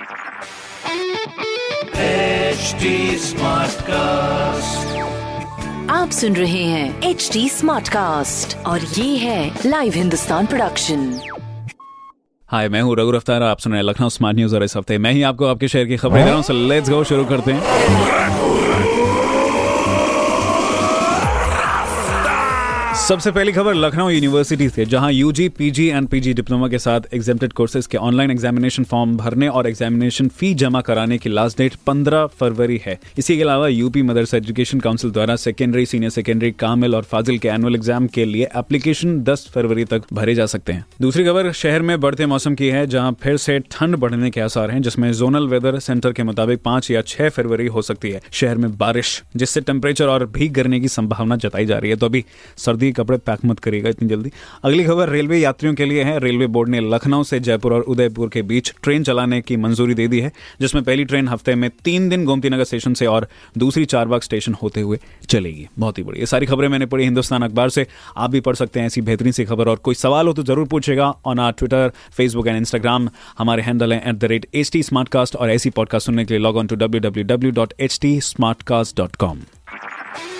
HD Smartcast. आप सुन रहे हैं एच डी स्मार्ट कास्ट और ये है लाइव हिंदुस्तान प्रोडक्शन हाय मैं हूँ रघु अफ्तार आप सुन रहे हैं लखनऊ स्मार्ट न्यूज़ और इस हफ़्ते मैं ही आपको आपके शहर की खबरें दे रहा हूँ। लेट्स गो शुरू करते हैं। सबसे पहली खबर लखनऊ यूनिवर्सिटी से, जहाँ UG PG and PG diploma के साथ एग्जामेटेड कोर्सेज के ऑनलाइन एग्जामिनेशन फॉर्म भरने और एग्जामिनेशन फ़ी जमा कराने की लास्ट डेट 15 फरवरी है। इसी के अलावा यूपी मदरसा एजुकेशन काउंसिल द्वारा सेकेंडरी सीनियर सेकेंडरी कामिल और फाजिल के एनुअल एग्ज़ाम के लिए एप्लीकेशन 10 फरवरी तक भरे जा सकते हैं। दूसरी खबर, शहर में बढ़ते मौसम की है, जहाँ फिर से ठंड बढ़ने के आसार है, जिसमें जोनल वेदर सेंटर के मुताबिक पाँच या छह फरवरी हो सकती है। शहर में बारिश, जिससे टेम्परेचर और भीग गिरने की संभावना जताई जा रही है। तो अभी सर्दी के कपड़े पैक मत करिएगा इतनी जल्दी। अगली खबर, रेलवे यात्रियों के लिए है। रेलवे बोर्ड ने लखनऊ से जयपुर और उदयपुर के बीच ट्रेन चलाने की मंजूरी दे दी है, जिसमें पहली ट्रेन हफ़्ते में तीन दिन गोमती नगर स्टेशन से और दूसरी चारबाग स्टेशन होते हुए चलेगी। बहुत ही बड़ी ये सारी खबरें मैंने पढ़ी हिंदुस्तान अखबार से। आप भी पढ़ सकते हैं ऐसी बेहतरीन सी खबर। और कोई सवाल हो तो ज़रूर पूछेगा on our Twitter Facebook and Instagram हमारे हैंडल है at the rate H T Smartcast और ऐसी पॉडकास्ट सुनने के लिए log on to W W W dot H T Smartcast dot com